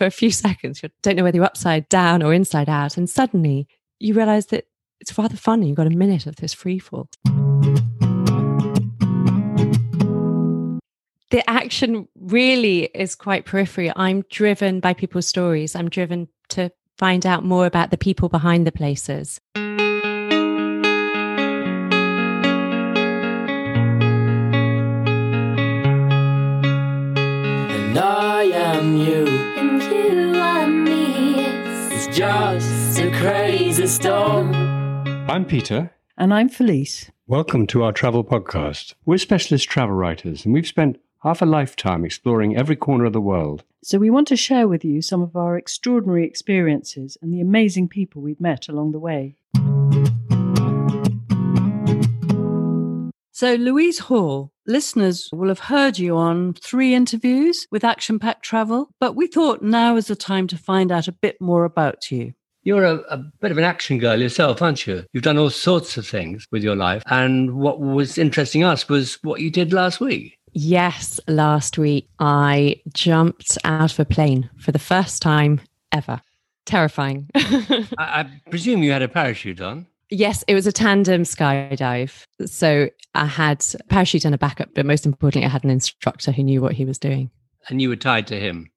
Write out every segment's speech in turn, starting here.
for a few seconds. You don't know whether you're upside down or inside out. And suddenly you realize that it's rather funny. You've got a minute of this free fall. The action really is quite periphery. I'm driven by people's stories. I'm driven to find out more about the people behind the places. Just a crazy storm. I'm Peter. And I'm Felice. Welcome to our travel podcast. We're specialist travel writers, and we've spent half a lifetime exploring every corner of the world. So we want to share with you some of our extraordinary experiences and the amazing people we've met along the way. So, Louise Hall, listeners will have heard you on three interviews with Action Packed Travel, but we thought now is the time to find out a bit more about you. You're a, a, bit of an action girl yourself, aren't you? You've done all sorts of things with your life. And what was interesting us was what you did last week. Yes, last week I jumped out of a plane for the first time ever. Terrifying. I, I presume you had a parachute on. Yes, it was a tandem skydive. So I had a parachute and a backup, but most importantly, I had an instructor who knew what he was doing. And you were tied to him.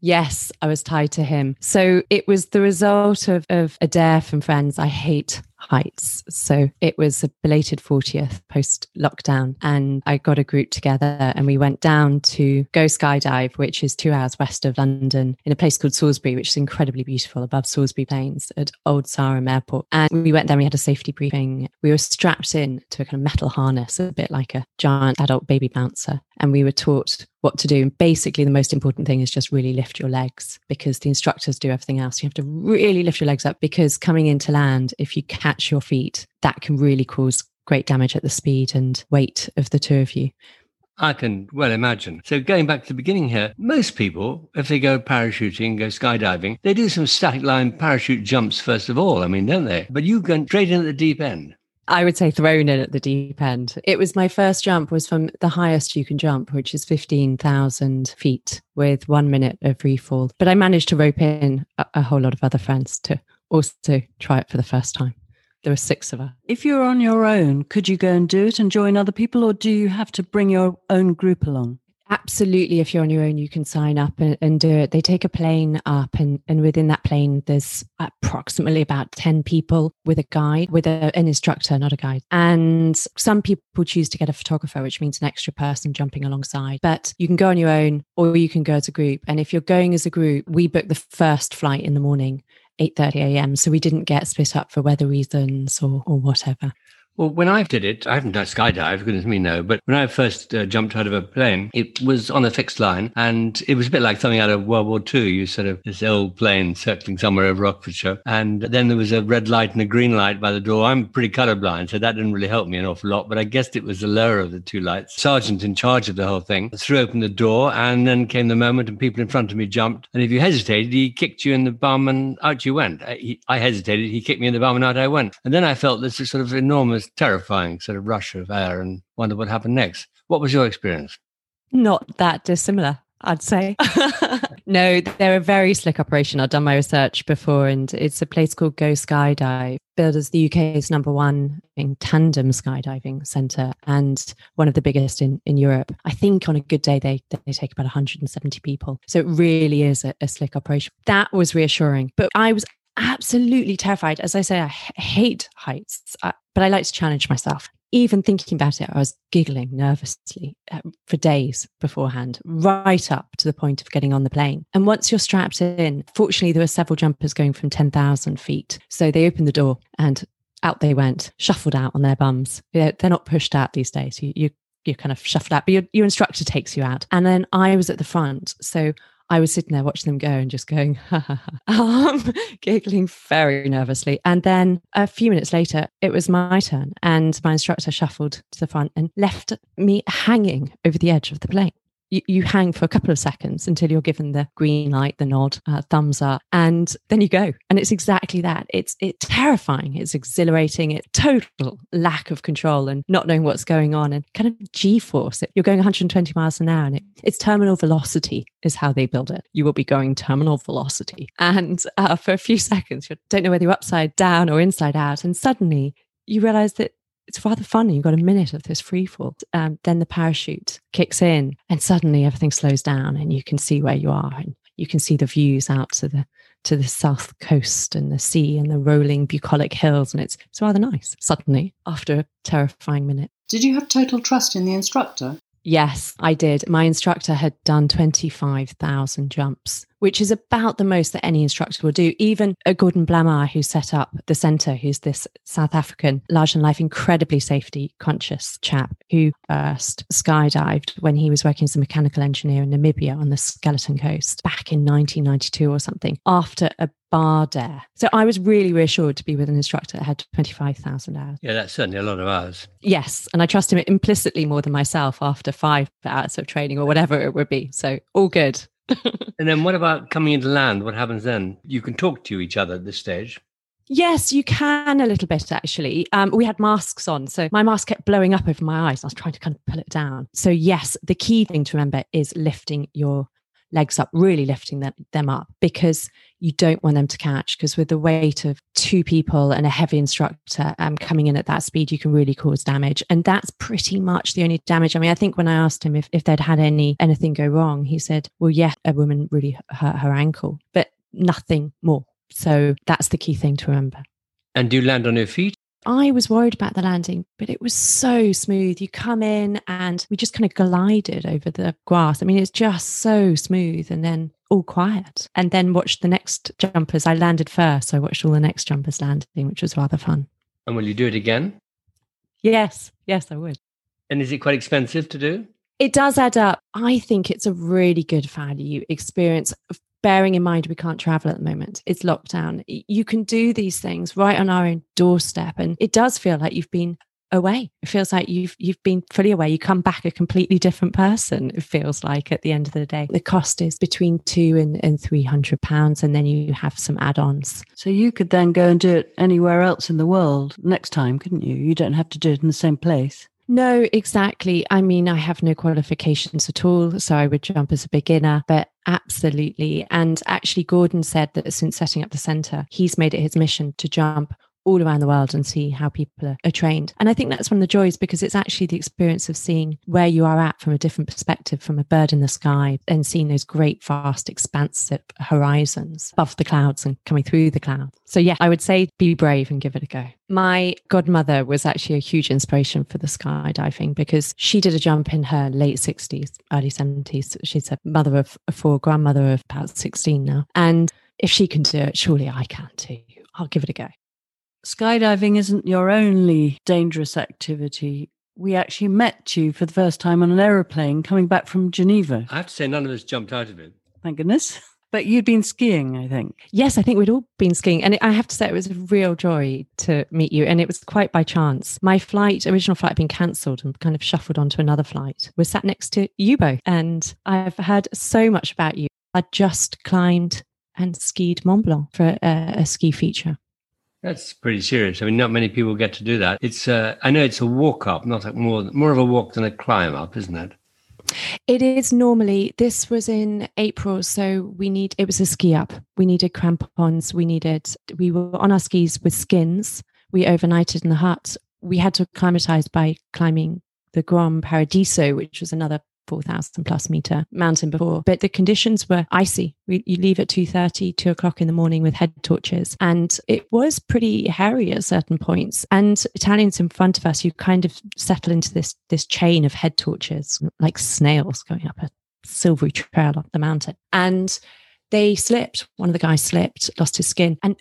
Yes, I was tied to him. So it was the result of, of a dare from friends. I hate heights. So it was a belated 40th post lockdown. And I got a group together and we went down to go skydive, which is two hours west of London in a place called Salisbury, which is incredibly beautiful above Salisbury Plains at Old Sarum Airport. And we went there, we had a safety briefing. We were strapped in to a kind of metal harness, a bit like a giant adult baby bouncer. And we were taught what to do. And basically, the most important thing is just really lift your legs because the instructors do everything else. You have to really lift your legs up because coming into land, if you catch your feet, that can really cause great damage at the speed and weight of the two of you. I can well imagine. So going back to the beginning here, most people, if they go parachuting, go skydiving, they do some static line parachute jumps first of all. I mean, don't they? But you go straight in at the deep end. I would say thrown in at the deep end. It was my first jump was from the highest you can jump, which is 15,000 feet with one minute of free fall. But I managed to rope in a, a whole lot of other friends to also try it for the first time. There were six of us. If you're on your own, could you go and do it and join other people, or do you have to bring your own group along? Absolutely. If you're on your own, you can sign up and, and, do it. They take a plane up, and, and within that plane, there's approximately about 10 people with a guide, with a, an instructor, not a guide. And some people choose to get a photographer, which means an extra person jumping alongside. But you can go on your own or you can go as a group. And if you're going as a group, we book the first flight in the morning. 8:30 a.m. So we didn't get split up for weather reasons or or whatever. Well, when I did it, I haven't done skydive, goodness me, no. But when I first uh, jumped out of a plane, it was on a fixed line, and it was a bit like something out of World War II. You sort of this old plane circling somewhere over Oxfordshire, and then there was a red light and a green light by the door. I'm pretty colorblind, so that didn't really help me an awful lot. But I guessed it was the lower of the two lights. Sergeant in charge of the whole thing threw open the door, and then came the moment, and people in front of me jumped. And if you hesitated, he kicked you in the bum, and out you went. I, he, I hesitated, he kicked me in the bum, and out I went. And then I felt this sort of enormous terrifying sort of rush of air and wonder what happened next. What was your experience? Not that dissimilar, I'd say. no, they're a very slick operation. I've done my research before, and it's a place called Go Skydive, billed as the UK's number one in tandem skydiving centre and one of the biggest in, in Europe. I think on a good day, they, they take about 170 people. So it really is a, a slick operation. That was reassuring. But I was absolutely terrified. As I say, I hate heights, uh, but I like to challenge myself. Even thinking about it, I was giggling nervously uh, for days beforehand, right up to the point of getting on the plane. And once you're strapped in, fortunately, there were several jumpers going from 10,000 feet. So they opened the door and out they went, shuffled out on their bums. They're, they're not pushed out these days. You, you, you're kind of shuffled out, but your, your instructor takes you out. And then I was at the front. So I was sitting there watching them go and just going, ha, ha, ha, um, giggling very nervously. And then a few minutes later, it was my turn, and my instructor shuffled to the front and left me hanging over the edge of the plane. You, you hang for a couple of seconds until you're given the green light, the nod, uh, thumbs up, and then you go. And it's exactly that. It's it's terrifying. It's exhilarating. It total lack of control and not knowing what's going on and kind of G-force. You're going 120 miles an hour, and it, it's terminal velocity is how they build it. You will be going terminal velocity, and uh, for a few seconds you don't know whether you're upside down or inside out, and suddenly you realize that it's rather funny. You've got a minute of this free fall. Um, then the parachute kicks in, and suddenly everything slows down, and you can see where you are, and you can see the views out to the to the south coast and the sea and the rolling bucolic hills, and it's it's rather nice. Suddenly, after a terrifying minute. Did you have total trust in the instructor? Yes, I did. My instructor had done 25,000 jumps, which is about the most that any instructor will do. Even a Gordon Blamire, who set up the centre, who's this South African, large and life, incredibly safety conscious chap who uh, first skydived when he was working as a mechanical engineer in Namibia on the Skeleton Coast back in 1992 or something, after a bar dare. So I was really reassured to be with an instructor that had 25,000 hours. Yeah, that's certainly a lot of hours. Yes. And I trust him implicitly more than myself after five hours of training or whatever it would be. So all good. And then what about coming into land? What happens then? You can talk to each other at this stage. Yes, you can a little bit actually. Um, we had masks on, so my mask kept blowing up over my eyes. I was trying to kind of pull it down. So, yes, the key thing to remember is lifting your legs up, really lifting them, them up because you don't want them to catch. Because with the weight of two people and a heavy instructor um, coming in at that speed, you can really cause damage. And that's pretty much the only damage. I mean, I think when I asked him if, if they'd had any anything go wrong, he said, well, yeah, a woman really hurt her ankle, but nothing more. So that's the key thing to remember. And do you land on your feet? I was worried about the landing, but it was so smooth. You come in and we just kind of glided over the grass. I mean, it's just so smooth and then all quiet. And then watched the next jumpers. I landed first. So I watched all the next jumpers landing, which was rather fun. And will you do it again? Yes. Yes, I would. And is it quite expensive to do? It does add up. I think it's a really good value experience bearing in mind we can't travel at the moment, it's lockdown. You can do these things right on our own doorstep. And it does feel like you've been away. It feels like you've you've been fully away. You come back a completely different person. It feels like at the end of the day. The cost is between two and, and three hundred pounds, and then you have some add-ons. So you could then go and do it anywhere else in the world next time, couldn't you? You don't have to do it in the same place. No, exactly. I mean, I have no qualifications at all, so I would jump as a beginner, but absolutely. And actually, Gordon said that since setting up the centre, he's made it his mission to jump all around the world and see how people are, are, trained. And I think that's one of the joys because it's actually the experience of seeing where you are at from a different perspective, from a bird in the sky, and seeing those great, vast, expansive horizons above the clouds and coming through the clouds. So, yeah, I would say be brave and give it a go. My godmother was actually a huge inspiration for the skydiving because she did a jump in her late 60s, early 70s. She's a mother of four, grandmother of about 16 now. And if she can do it, surely I can too. I'll give it a go skydiving isn't your only dangerous activity. We actually met you for the first time on an aeroplane coming back from Geneva. I have to say, none of us jumped out of it. Thank goodness. But you'd been skiing, I think. Yes, I think we'd all been skiing. And I have to say, it was a real joy to meet you. And it was quite by chance. My flight, original flight, had been cancelled and kind of shuffled onto another flight. We're sat next to you both. And I've heard so much about you. I just climbed and skied Mont Blanc for a, a ski feature. That's pretty serious. I mean, not many people get to do that. It's, uh, I know it's a walk up, not like more, more of a walk than a climb up, isn't it? It is normally. This was in April, so we need. It was a ski up. We needed crampons. We needed. We were on our skis with skins. We overnighted in the hut. We had to acclimatize by climbing the Grand Paradiso, which was another 4,000 plus meter mountain before, but the conditions were icy. We, you leave at 2.30, 2 o'clock in the morning with head torches. And it was pretty hairy at certain points. And Italians in front of us, you kind of settle into this, this chain of head torches, like snails going up a silvery trail up the mountain. And they slipped. One of the guys slipped, lost his skin. And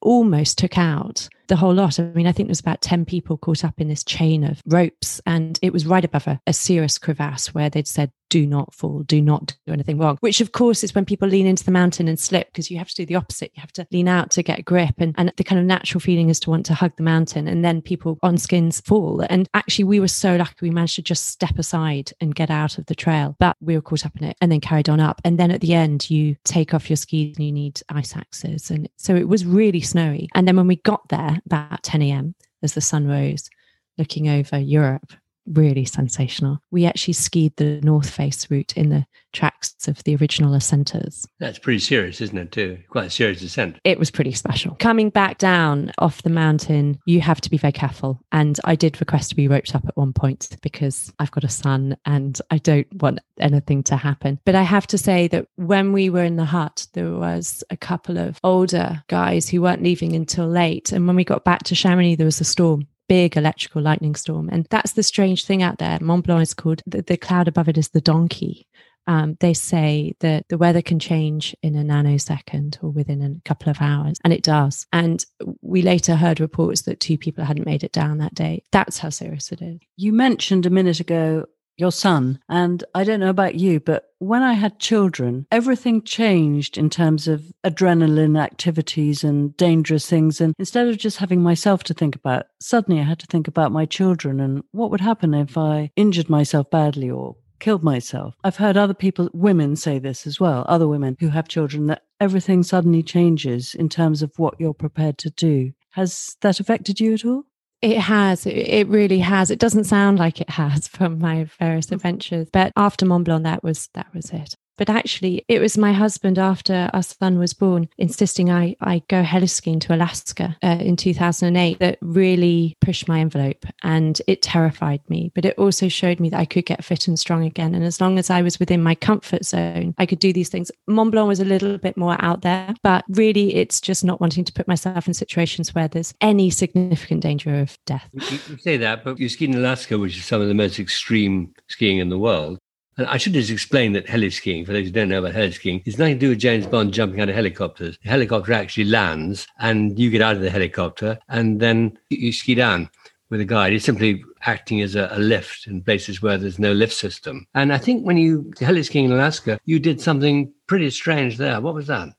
almost took out the whole lot. I mean, I think there was about 10 people caught up in this chain of ropes, and it was right above a, a serious crevasse where they'd said do not fall, do not do anything wrong, which of course is when people lean into the mountain and slip because you have to do the opposite. You have to lean out to get grip. And, and the kind of natural feeling is to want to hug the mountain. And then people on skins fall. And actually, we were so lucky we managed to just step aside and get out of the trail. But we were caught up in it and then carried on up. And then at the end, you take off your skis and you need ice axes. And so it was really snowy. And then when we got there about 10 a.m., as the sun rose, looking over Europe, really sensational. We actually skied the North Face route in the tracks of the original ascenters. That's pretty serious, isn't it, too? Quite a serious descent. It was pretty special. Coming back down off the mountain, you have to be very careful. And I did request to be roped up at one point because I've got a son and I don't want anything to happen. But I have to say that when we were in the hut, there was a couple of older guys who weren't leaving until late. And when we got back to Chamonix, there was a storm big electrical lightning storm. And that's the strange thing out there. Mont Blanc is called, the, the cloud above it is the donkey. Um, they say that the weather can change in a nanosecond or within a couple of hours, and it does. And we later heard reports that two people hadn't made it down that day. That's how serious it is. You mentioned a minute ago your son. And I don't know about you, but when I had children, everything changed in terms of adrenaline activities and dangerous things. And instead of just having myself to think about, suddenly I had to think about my children and what would happen if I injured myself badly or killed myself. I've heard other people, women say this as well, other women who have children, that everything suddenly changes in terms of what you're prepared to do. Has that affected you at all? It has. It really has. It doesn't sound like it has from my various mm. adventures, but after Mont Blanc, that was that was it. But actually, it was my husband after our son was born insisting I, I go heliskiing to Alaska uh, in 2008 that really pushed my envelope and it terrified me. But it also showed me that I could get fit and strong again. And as long as I was within my comfort zone, I could do these things. Mont Blanc was a little bit more out there, but really, it's just not wanting to put myself in situations where there's any significant danger of death. You, you say that, but you skied in Alaska, which is some of the most extreme skiing in the world. And I should just explain that heli-skiing, for those who don't know about heli-skiing, is nothing to do with James Bond jumping out of helicopters. The helicopter actually lands and you get out of the helicopter and then you ski down with a guide. It's simply acting as a, a, lift in places where there's no lift system. And I think when you heli-skiing in Alaska, you did something pretty strange there. What was that?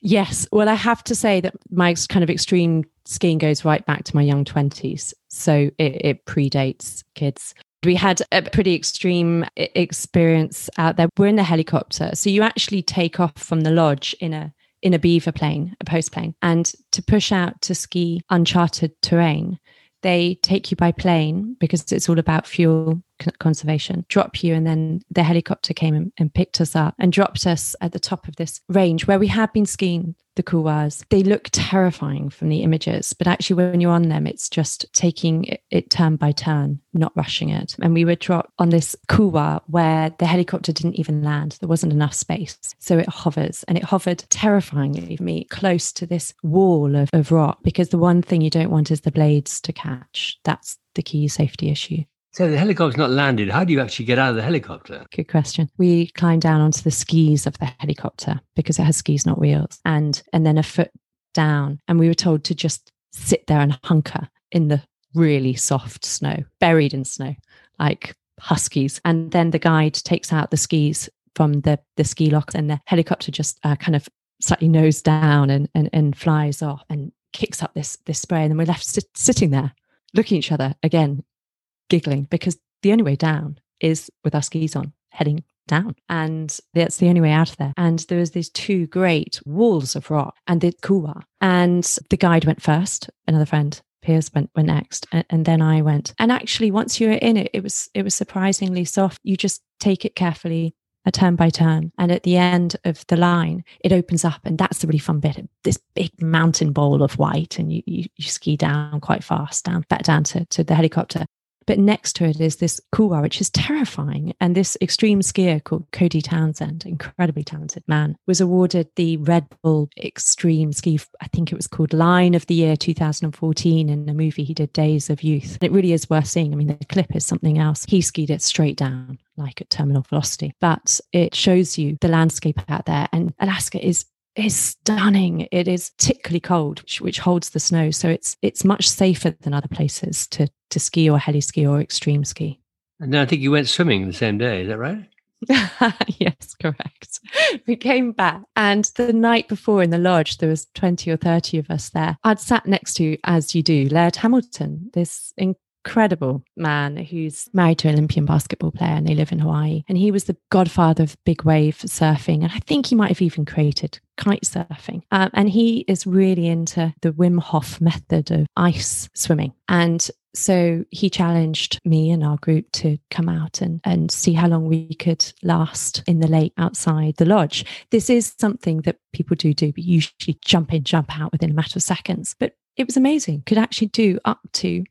Yes. Well, I have to say that my kind of extreme skiing goes right back to my young 20s. So it, it predates kids. We had a pretty extreme experience out there. We're in the helicopter. So you actually take off from the lodge in a in a beaver plane, a post plane, and to push out to ski uncharted terrain, they take you by plane because it's all about fuel conservation, drop you. And then the helicopter came and, picked us up and dropped us at the top of this range where we had been skiing the couloirs. They look terrifying from the images, but actually, when you're on them, it's just taking it, it turn by turn, not rushing it. And we were dropped on this couloir where the helicopter didn't even land. There wasn't enough space. So it hovers and it hovered terrifyingly for me close to this wall of, of rock because the one thing you don't want is the blades to catch. That's the key safety issue. So the helicopter's not landed. How do you actually get out of the helicopter? Good question. We climbed down onto the skis of the helicopter because it has skis, not wheels, and and then a foot down. And we were told to just sit there and hunker in the really soft snow, buried in snow, like huskies. And then the guide takes out the skis from the the ski lock, and the helicopter just uh, kind of slightly nose down and, and and flies off and kicks up this this spray. And then we're left sit, sitting there looking at each other again giggling because the only way down is with our skis on, heading down. And that's the only way out of there. And there was these two great walls of rock and the couloir. And the guide went first, another friend. Piers went, went next and, and then I went. And actually once you were in it, it was it was surprisingly soft. You just take it carefully, a turn by turn. And at the end of the line, it opens up. And that's the really fun bit. This big mountain bowl of white. And you, you, you ski down quite fast, down back down to, to the helicopter. But next to it is this couloir, which is terrifying. And this extreme skier called Cody Townsend, incredibly talented man, was awarded the Red Bull Extreme Ski, I think it was called Line of the Year 2014 in a movie he did, Days of Youth. And it really is worth seeing. I mean, the clip is something else. He skied it straight down like at terminal velocity, but it shows you the landscape out there. And Alaska is is stunning. It is particularly cold, which, which, holds the snow. So it's it's much safer than other places to to ski or heli ski or extreme ski. And I think you went swimming the same day. Is that right? yes, correct. We came back, and the night before in the lodge, there was 20 or 30 of us there. I'd sat next to, as you do, Laird Hamilton, this incredible man who's married to an Olympian basketball player and they live in Hawaii. And he was the godfather of big wave surfing. And I think he might have even created kite surfing. Um, and he is really into the Wim Hof method of ice swimming. And so he challenged me and our group to come out and, and see how long we could last in the lake outside the lodge. This is something that people do do, but usually jump in, jump out within a matter of seconds. But it was amazing. Could actually do up to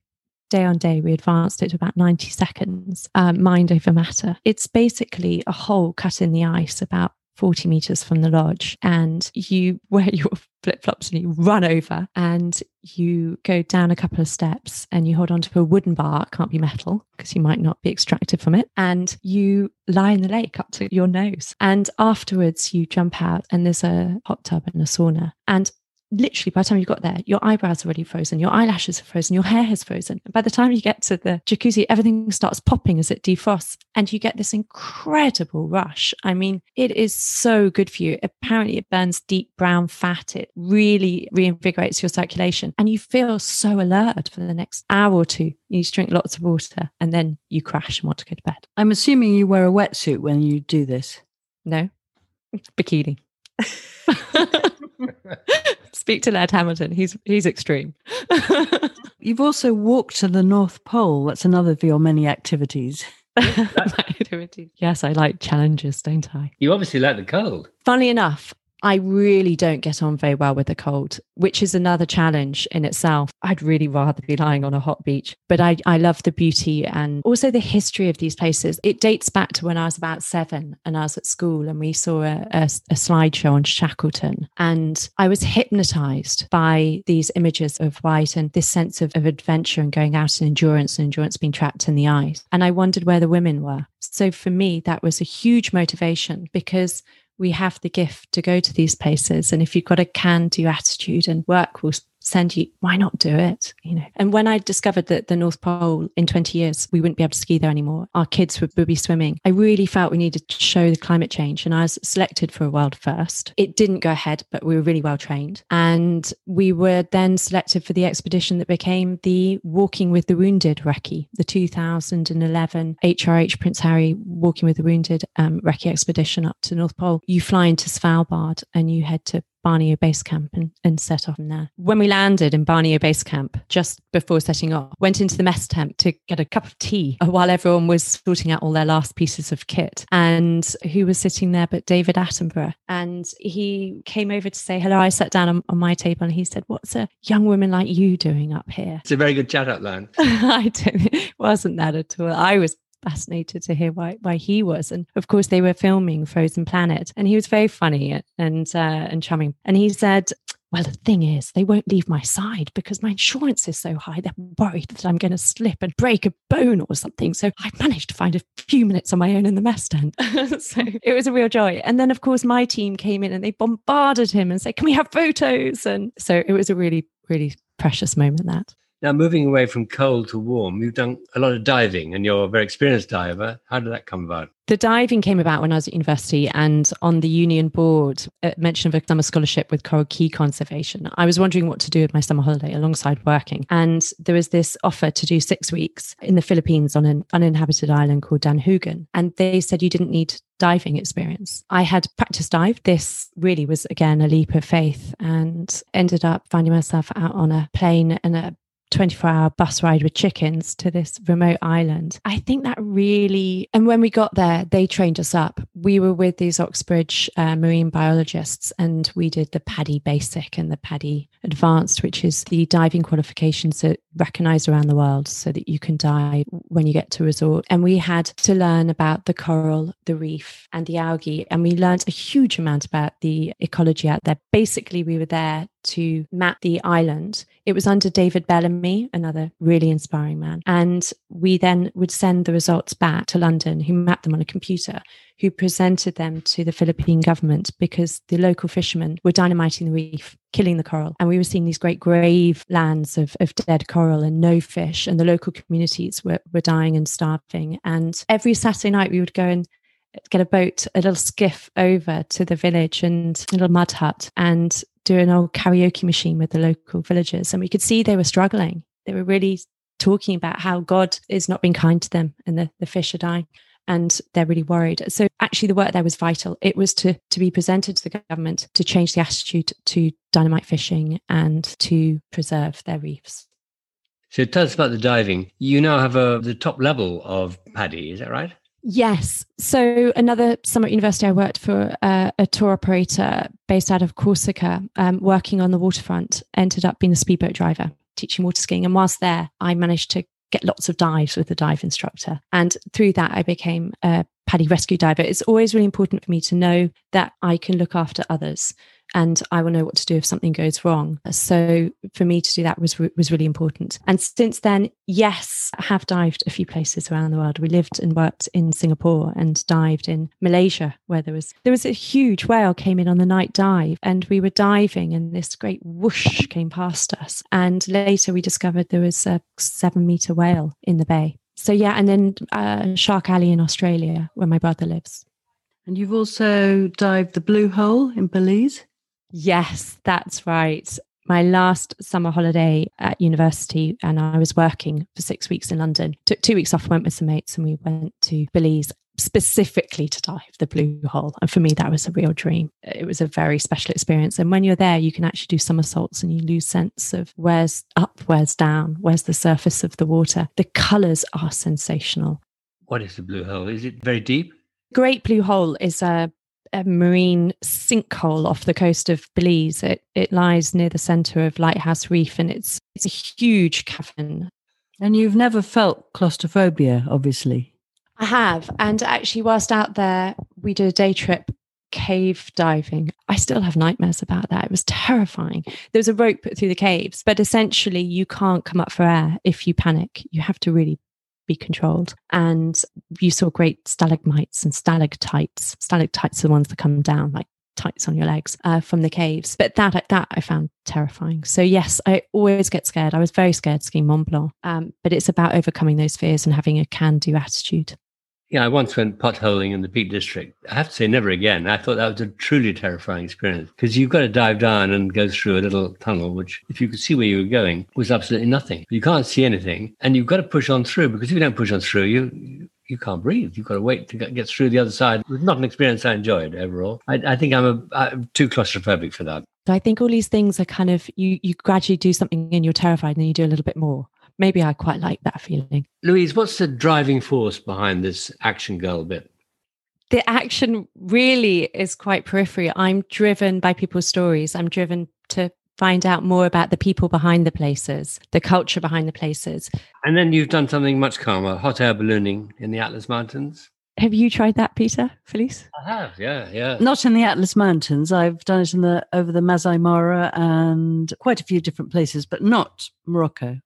day on day, we advanced it to about 90 seconds, um, mind over matter. It's basically a hole cut in the ice about 40 meters from the lodge, and you wear your flip flops and you run over and you go down a couple of steps and you hold onto a wooden bar, it can't be metal because you might not be extracted from it, and you lie in the lake up to your nose. And afterwards, you jump out and there's a hot tub and a sauna. And literally by the time you got there, your eyebrows are already frozen, your eyelashes are frozen, your hair has frozen. And by the time you get to the jacuzzi, everything starts popping as it defrosts and you get this incredible rush. I mean, it is so good for you. Apparently, it burns deep brown fat. It really reinvigorates your circulation and you feel so alert for the next hour or two. You need to drink lots of water and then you crash and want to go to bed. I'm assuming you wear a wetsuit when you do this. No, bikini. Speak to Laird Hamilton. He's he's extreme. You've also walked to the North Pole. That's another of your many activities. yes, I like challenges, don't I? You obviously like the cold. Funny enough, I really don't get on very well with the cold, which is another challenge in itself. I'd really rather be lying on a hot beach, but I, I love the beauty and also the history of these places. It dates back to when I was about seven and I was at school and we saw a, a, a slideshow on Shackleton. And I was hypnotized by these images of white and this sense of, of adventure and going out and endurance and endurance being trapped in the ice. And I wondered where the women were. So for me, that was a huge motivation because we have the gift to go to these places. And if you've got a can do attitude and work will send you, why not do it? You know. And when I discovered that the North Pole in 20 years, we wouldn't be able to ski there anymore. Our kids would, be swimming. I really felt we needed to show the climate change. And I was selected for a world first. It didn't go ahead, but we were really well trained. And we were then selected for the expedition that became the Walking with the Wounded recce, the 2011 HRH Prince Harry Walking with the Wounded um, recce expedition up to North Pole. You fly into Svalbard and you head to Barneo Base Camp and, and set off from there. When we landed in Barneo Base Camp, just before setting off, went into the mess tent to get a cup of tea uh, while everyone was sorting out all their last pieces of kit. And who was sitting there but David Attenborough? And he came over to say hello. I sat down on, on my table and he said, What's a young woman like you doing up here? It's a very good chat outline. I don't, it wasn't that at all. I was fascinated to hear why why he was. And of course, they were filming Frozen Planet, and he was very funny and uh, and charming. And he said. Well, the thing is, they won't leave my side because my insurance is so high. They're worried that I'm going to slip and break a bone or something. So I've managed to find a few minutes on my own in the mess tent. so it was a real joy. And then, of course, my team came in and they bombarded him and said, Can we have photos? And so it was a really, really precious moment that. Now, moving away from cold to warm, you've done a lot of diving and you're a very experienced diver. How did that come about? The diving came about when I was at university and on the union board, uh, mention of a summer scholarship with Coral Cay Conservation. I was wondering what to do with my summer holiday alongside working. And there was this offer to do six weeks in the Philippines on an uninhabited island called Danjugan. And they said you didn't need diving experience. I had practice dive. This really was, again, a leap of faith and ended up finding myself out on a plane and a 24 hour bus ride with chickens to this remote island. I think that really, and when we got there, they trained us up. We were with these Oxbridge uh, marine biologists and we did the PADI basic and the PADI advanced, which is the diving qualifications that recognized around the world so that you can dive when you get to resort. And we had to learn about the coral, the reef, and the algae. And we learned a huge amount about the ecology out there. Basically, we were there to map the island. It was under David Bellamy, another really inspiring man. And we then would send the results back to London, who mapped them on a computer, who presented them to the Philippine government because the local fishermen were dynamiting the reef, killing the coral. And we were seeing these great grave lands of, of dead coral and no fish. And the local communities were, were dying and starving. And every Saturday night, we would go and get a boat, a little skiff over to the village and a little mud hut and do an old karaoke machine with the local villagers. And we could see they were struggling. They were really talking about how God is not being kind to them and the, the fish are dying. And they're really worried. So actually the work there was vital. It was to to be presented to the government to change the attitude to dynamite fishing and to preserve their reefs. So tell us about the diving. You now have a the top level of PADI, is that right? Yes. So another summer at university, I worked for uh, a tour operator based out of Corsica, um, working on the waterfront. Ended up being a speedboat driver, teaching water skiing, and whilst there, I managed to get lots of dives with the dive instructor. And through that, I became a PADI rescue diver. It's always really important for me to know that I can look after others and I will know what to do if something goes wrong. So for me to do that was was really important. And since then, yes, I have dived a few places around the world. We lived and worked in Singapore and dived in Malaysia, where there was there was a huge whale came in on the night dive, and we were diving, and this great whoosh came past us. And later we discovered there was a seven meter whale in the bay. So yeah, and then uh, Shark Alley in Australia, where my brother lives. And you've also dived the Blue Hole in Belize. Yes, that's right. My last summer holiday at university, and I was working for six weeks in London. Took two weeks off, went with some mates, and we went to Belize specifically to dive the blue hole. And for me, that was a real dream. It was a very special experience. And when you're there, you can actually do somersaults and you lose sense of where's up, where's down, where's the surface of the water. The colors are sensational. What is the blue hole? Is it very deep? Great Blue Hole is a a marine sinkhole off the coast of Belize. It it lies near the centre of Lighthouse Reef, and it's it's a huge cavern. And you've never felt claustrophobia, obviously. I have, and actually, whilst out there, we did a day trip cave diving. I still have nightmares about that. It was terrifying. There was a rope through the caves, but essentially, you can't come up for air if you panic. You have to really be controlled. And you saw great stalagmites and stalactites. Stalactites are the ones that come down like tights on your legs uh, from the caves. But that that I found terrifying. So yes, I always get scared. I was very scared skiing Mont Blanc. Um, but it's about overcoming those fears and having a can-do attitude. Yeah, I once went potholing in the Peak District. I have to say, never again. I thought that was a truly terrifying experience because you've got to dive down and go through a little tunnel, which, if you could see where you were going, was absolutely nothing. You can't see anything, and you've got to push on through because if you don't push on through, you you can't breathe. You've got to wait to get through the other side. It was not an experience I enjoyed overall. I, I think I'm, a, I'm too claustrophobic for that. I think all these things are kind of you. You gradually do something and you're terrified, and then you do a little bit more maybe I quite like that feeling. Louise, what's the driving force behind this action girl bit? The action really is quite periphery. I'm driven by people's stories. I'm driven to find out more about the people behind the places, the culture behind the places. And then you've done something much calmer, hot air ballooning in the Atlas Mountains. Have you tried that, Peter, Felice? I have, yeah, yeah. Not in the Atlas Mountains. I've done it in the over the Masai Mara and quite a few different places, but not Morocco.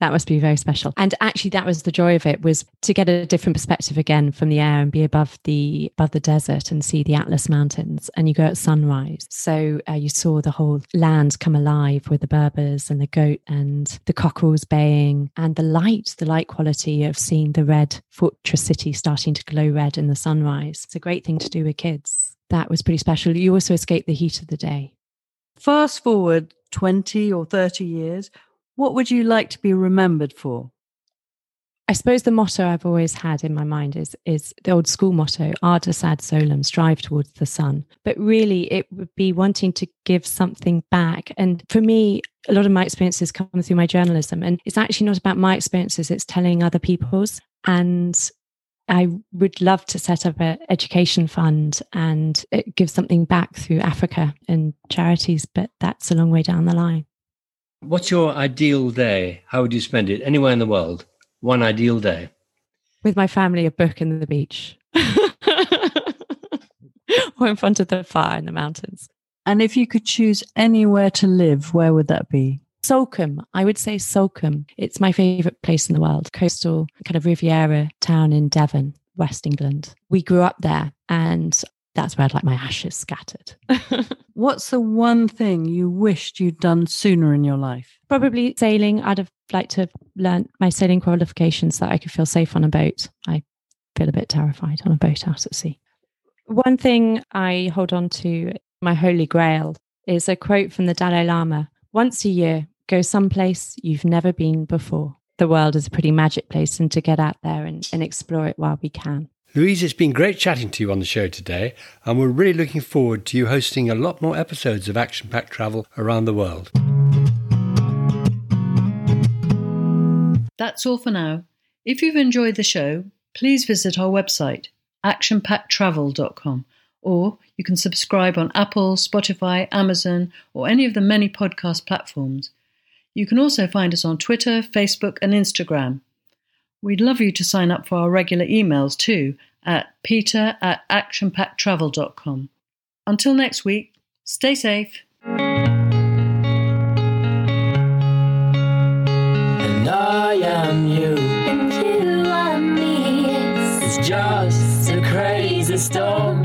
That must be very special. And actually that was the joy of it was to get a different perspective again from the air and be above the above the desert and see the Atlas Mountains and you go at sunrise. So uh, you saw the whole land come alive with the Berbers and the goat and the cockerels baying and the light, the light quality of seeing the red fortress city starting to glow red in the sunrise. It's a great thing to do with kids. That was pretty special. You also escape the heat of the day. Fast forward 20 or 30 years, what would you like to be remembered for? I suppose the motto I've always had in my mind is is the old school motto, Arduus ad solem, strive towards the sun. But really it would be wanting to give something back. And for me, a lot of my experiences come through my journalism. And it's actually not about my experiences, it's telling other people's. And I would love to set up an education fund and uh, give something back through Africa and charities, but that's a long way down the line. What's your ideal day? How would you spend it? Anywhere in the world? One ideal day? With my family, a book in the beach. or in front of the fire in the mountains. And if you could choose anywhere to live, where would that be? Salcombe, I would say Salcombe. It's my favourite place in the world, coastal kind of Riviera town in Devon, West England. We grew up there and that's where I'd like my ashes scattered. What's the one thing you wished you'd done sooner in your life? Probably sailing. I'd have liked to have learned my sailing qualifications so that I could feel safe on a boat. I feel a bit terrified on a boat out at sea. One thing I hold on to, my holy grail, is a quote from the Dalai Lama Once a year, go someplace you've never been before. The world is a pretty magic place, and to get out there and, and explore it while we can. Louise, it's been great chatting to you on the show today, and we're really looking forward to you hosting a lot more episodes of Action Packed Travel around the world. That's all for now. If you've enjoyed the show, please visit our website, actionpacktravel.com, or you can subscribe on Apple, Spotify, Amazon, or any of the many podcast platforms. You can also find us on Twitter, Facebook, and Instagram. We'd love you to sign up for our regular emails too at peter at actionpacktravel.com. Until next week, stay safe. And I am you. And you are me. It's just a crazy storm.